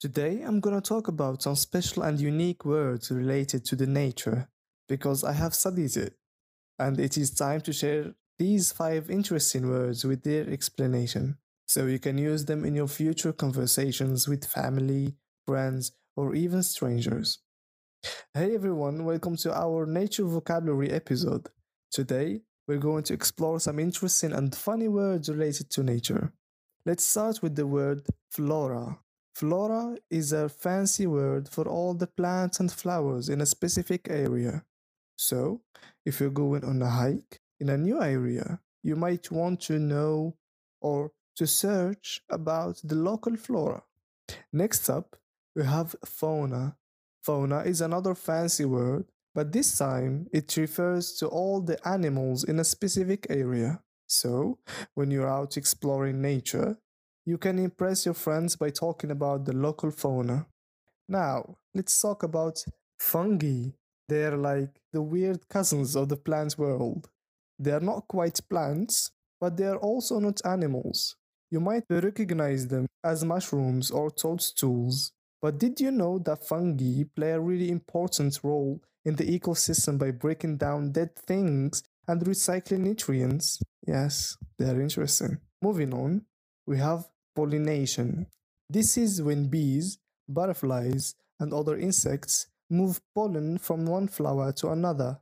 Today I'm gonna talk about some special and unique words related to the nature because I have studied it and it is time to share these five interesting words with their explanation so you can use them in your future conversations with family, friends, or even strangers. Hey everyone, welcome to our nature vocabulary episode. Today we're going to explore some interesting and funny words related to nature. Let's start with the word flora. Flora is a fancy word for all the plants and flowers in a specific area. So, if you're going on a hike in a new area, you might want to know or to search about the local flora. Next up, we have fauna. Fauna is another fancy word, but this time it refers to all the animals in a specific area. So, when you're out exploring nature, you can impress your friends by talking about the local fauna. Now, let's talk about fungi. They're like the weird cousins of the plant world. They're not quite plants, but they're also not animals. You might recognize them as mushrooms or toadstools. But did you know that fungi play a really important role in the ecosystem by breaking down dead things and recycling nutrients? Yes, they're interesting. Moving on, we have pollination. This is when bees, butterflies, and other insects move pollen from one flower to another,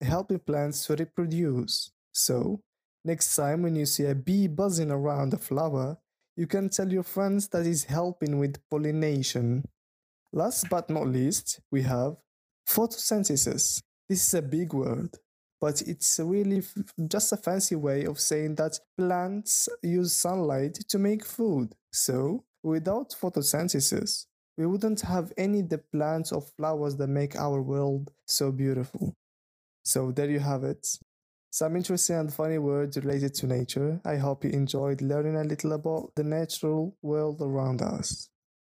helping plants to reproduce. So, next time when you see a bee buzzing around a flower, you can tell your friends that he's helping with pollination. Last but not least, we have photosynthesis. This is a big word but it's really just a fancy way of saying that plants use sunlight to make food. So, without photosynthesis, we wouldn't have any the plants or flowers that make our world so beautiful. So, there you have it. Some interesting and funny words related to nature. I hope you enjoyed learning a little about the natural world around us.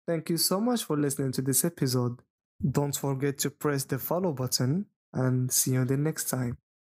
Thank you so much for listening to this episode. Don't forget to press the follow button and see you the next time.